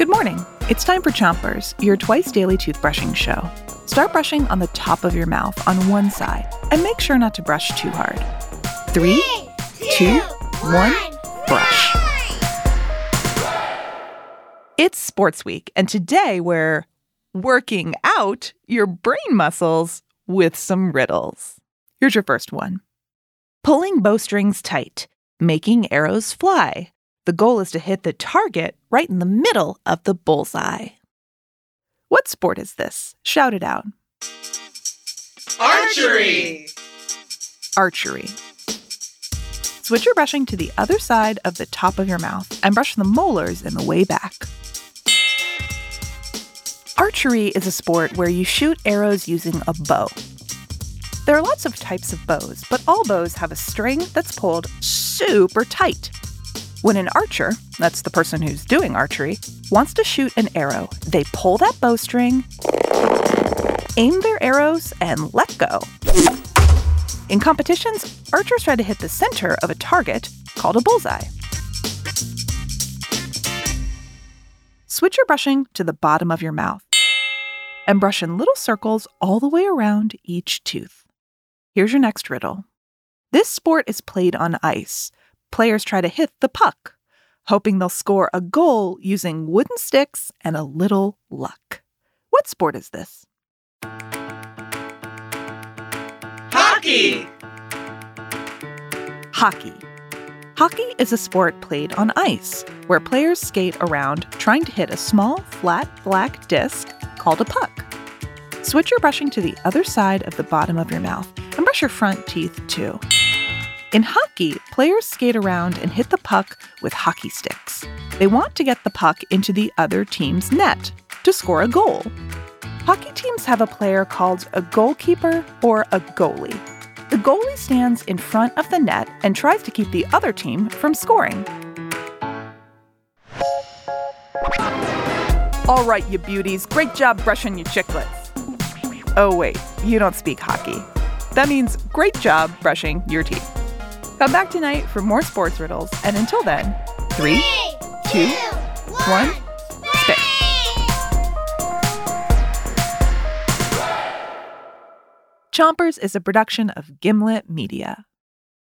Good morning. It's time for Chompers, your twice daily toothbrushing show. Start brushing on the top of your mouth on one side and make sure not to brush too hard. Three, two, one, brush. It's sports week, and today we're working out your brain muscles with some riddles. Here's your first one Pulling bowstrings tight, making arrows fly. The goal is to hit the target right in the middle of the bullseye. What sport is this? Shout it out. Archery! Archery. Switch your brushing to the other side of the top of your mouth and brush the molars in the way back. Archery is a sport where you shoot arrows using a bow. There are lots of types of bows, but all bows have a string that's pulled super tight. When an archer, that's the person who's doing archery, wants to shoot an arrow, they pull that bowstring, aim their arrows, and let go. In competitions, archers try to hit the center of a target called a bullseye. Switch your brushing to the bottom of your mouth and brush in little circles all the way around each tooth. Here's your next riddle. This sport is played on ice. Players try to hit the puck, hoping they'll score a goal using wooden sticks and a little luck. What sport is this? Hockey! Hockey. Hockey is a sport played on ice, where players skate around trying to hit a small, flat, black disc called a puck. Switch your brushing to the other side of the bottom of your mouth and brush your front teeth too. In hockey, players skate around and hit the puck with hockey sticks. They want to get the puck into the other team's net to score a goal. Hockey teams have a player called a goalkeeper or a goalie. The goalie stands in front of the net and tries to keep the other team from scoring. All right, you beauties, great job brushing your chiclets. Oh, wait, you don't speak hockey. That means great job brushing your teeth. Come back tonight for more sports riddles, and until then, three, two, one. Chompers is a production of Gimlet Media.